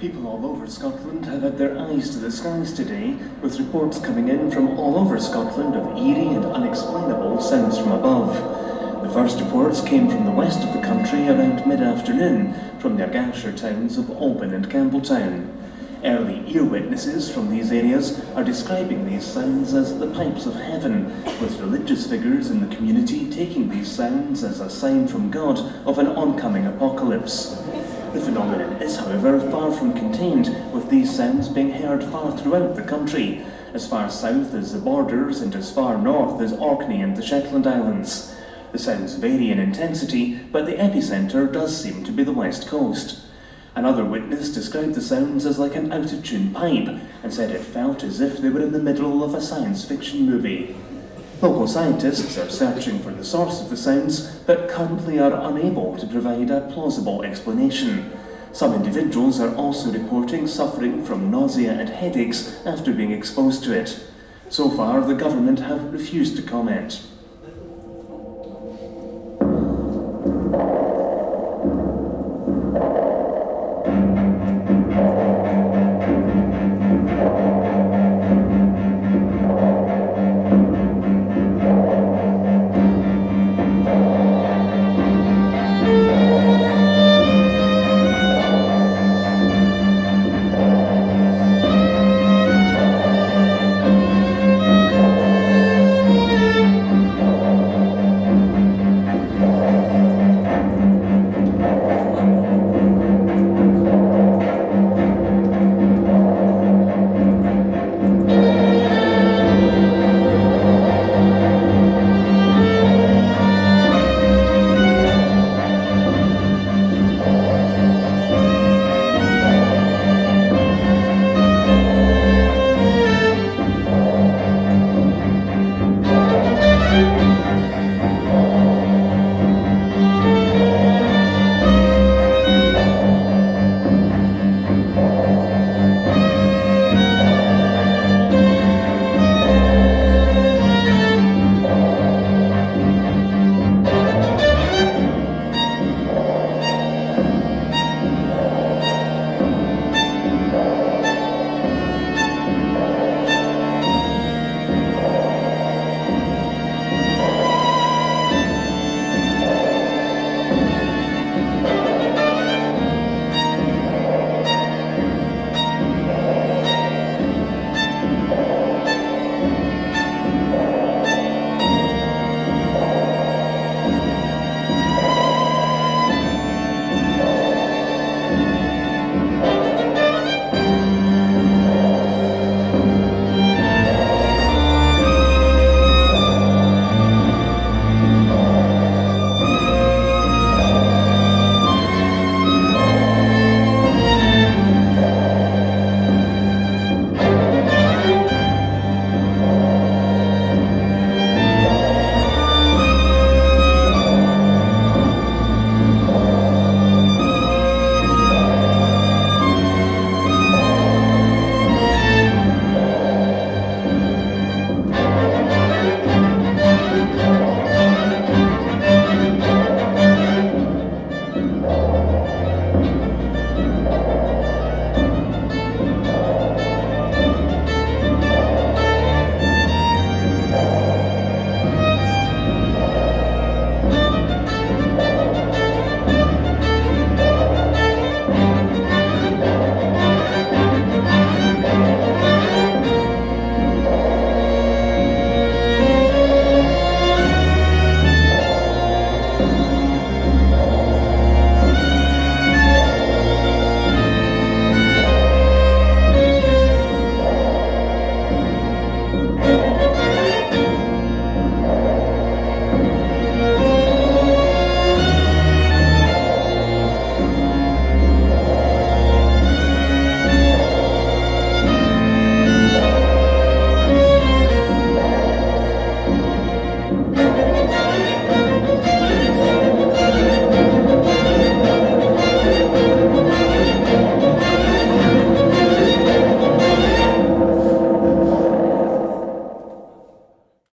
People all over Scotland uh, have had their eyes to the skies today, with reports coming in from all over Scotland of eerie and unexplainable sounds from above. The first reports came from the west of the country around mid-afternoon, from the Argyllshire towns of Oban and Campbeltown. Early ear witnesses from these areas are describing these sounds as the pipes of heaven, with religious figures in the community taking these sounds as a sign from God of an oncoming apocalypse. The phenomenon is, however, far from contained, with these sounds being heard far throughout the country, as far south as the borders and as far north as Orkney and the Shetland Islands. The sounds vary in intensity, but the epicentre does seem to be the west coast. Another witness described the sounds as like an out of tune pipe and said it felt as if they were in the middle of a science fiction movie. Local scientists are searching for the source of the sounds, but currently are unable to provide a plausible explanation. Some individuals are also reporting suffering from nausea and headaches after being exposed to it. So far, the government have refused to comment.